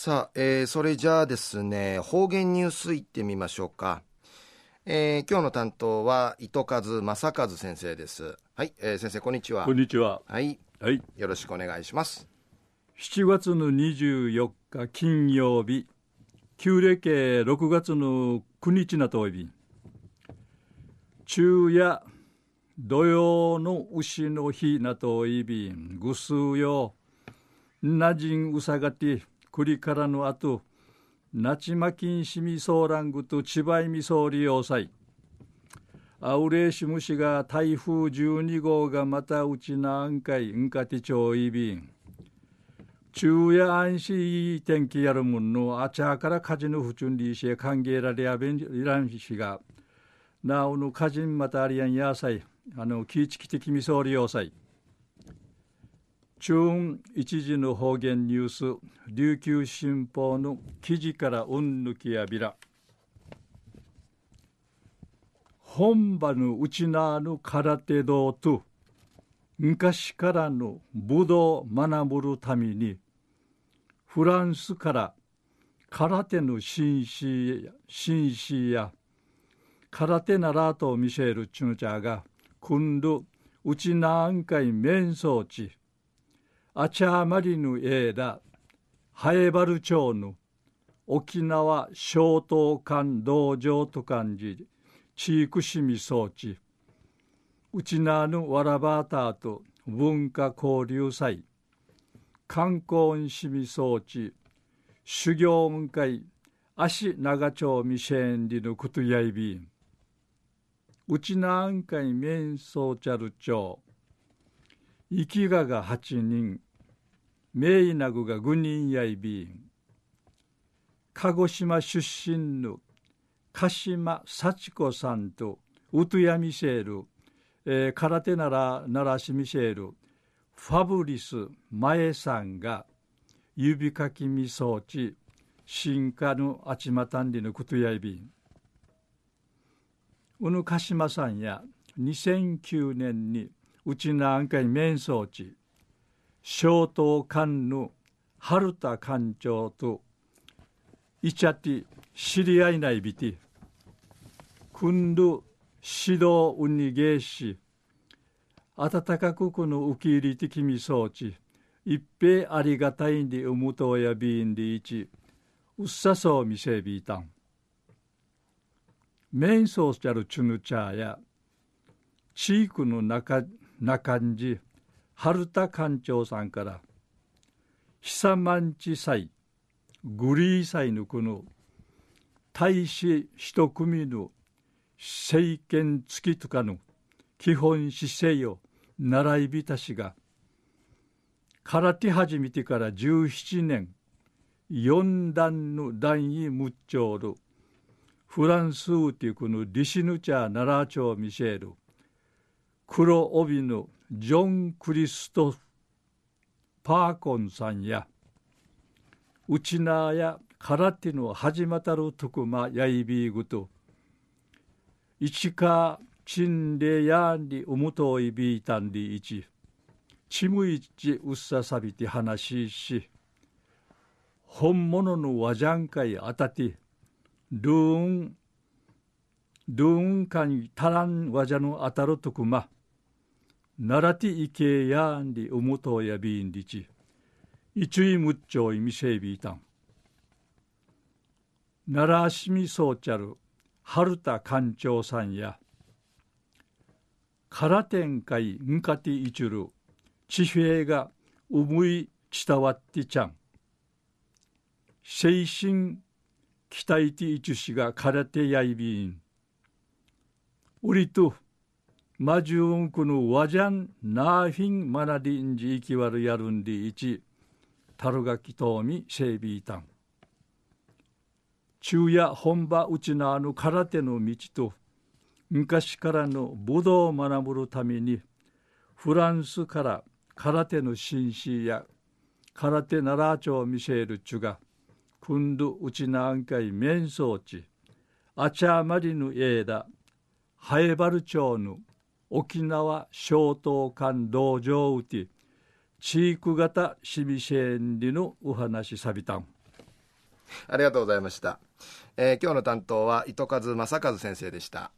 さあ、えー、それじゃあですね、方言ニュースいってみましょうか。えー、今日の担当は糸数正和先生です。はい、えー、先生こんにちは。こんにちは。はい。はい。よろしくお願いします。7月の24日金曜日、旧暦6月の9日なといび、昼夜土曜の牛の日なといびん、ぐすうよ、なじんうさがて、栗からの後、なちまきんしみそうらんぐとちばいみそうりようさい。あうれしむしが台風12号がまたうちなあんかいんかてちょういびん。昼夜安心いい天気やるもんのあちゃから火事の不準理し歓迎られやべんいらんしが、なおの火事またありやんやさい、あの、気ぃちきてきみそうりようさい。中一時の方言ニュース琉球新報の記事からうんぬきやびら。本場のうちなの空手道と昔からの武道を学ぶるためにフランスから空手の紳士や紳士や空手ならと見せるチュンチャーが今度うちなんかい面相地。あちゃまりぬえだ、ハエバル町の沖縄小東館道場と漢字、地域しみ装置、うちなぬわらばたと文化交流祭、観光しみ装置、修行雲会、足長町未成年のことやいびん、うちなんかい面相ちゃる町、生きがが八人、名医なぐが軍人やいびん。鹿児島出身の鹿島幸子さんとウトヤミシェール、えー、空手ならならしミシェールファブリス前さんが指かきみ装置進化のあちまたんりのことやいびん。うぬ鹿島さんや2009年にうちなんかに面装置小東官の春田館長といちゃって知り合いないびてく度指導運に芸し温かくこの受け入れ的み装置一平ありがたいんでうむとやびんでいちうっさそうみせびいたん。面相ちゃるチュヌチャーや地域の中中んじ春田館長さんから久万地祭グリー祭のこの大使一組の政権付きとかの基本姿勢を習い人しが空手始めてから17年四段の段位無長るフランスウティクのリシヌチャー奈良町ミシェル黒帯のジョン・クリスト・パーコンさんやウチナーや空手の始またるとくまやいびぐと市川チンレヤンリウムトイビータンリイチチムイチウッササビティ話し本物の和ジャンカイあたてルーンルーンカにタランワジャのあたるとくまならていけやんりうむとやびんりち、いちいむっちょいみせびいたん。奈良しみそうちゃる春田館長さんや、空天会んかいんかていちゅる地平がうむい伝わってちゃん。精神期待ていちゅしが空手やいびん。うりとマジュンクのワジャンナーフィンマナディンジイキワルヤルンディイチタルガキトーミシェイビータン。昼夜本場うちなあの空手の道と昔からの武道を学ぶるためにフランスから空手の紳士や空手奈良町ミシェルチュが今度うちなあんかい面相地あちゃまりぬえだハエバル町の沖縄小東館道場うて地域型シミシェンリのお話さびたんありがとうございました。えー今日の担当は糸数正和先生でした。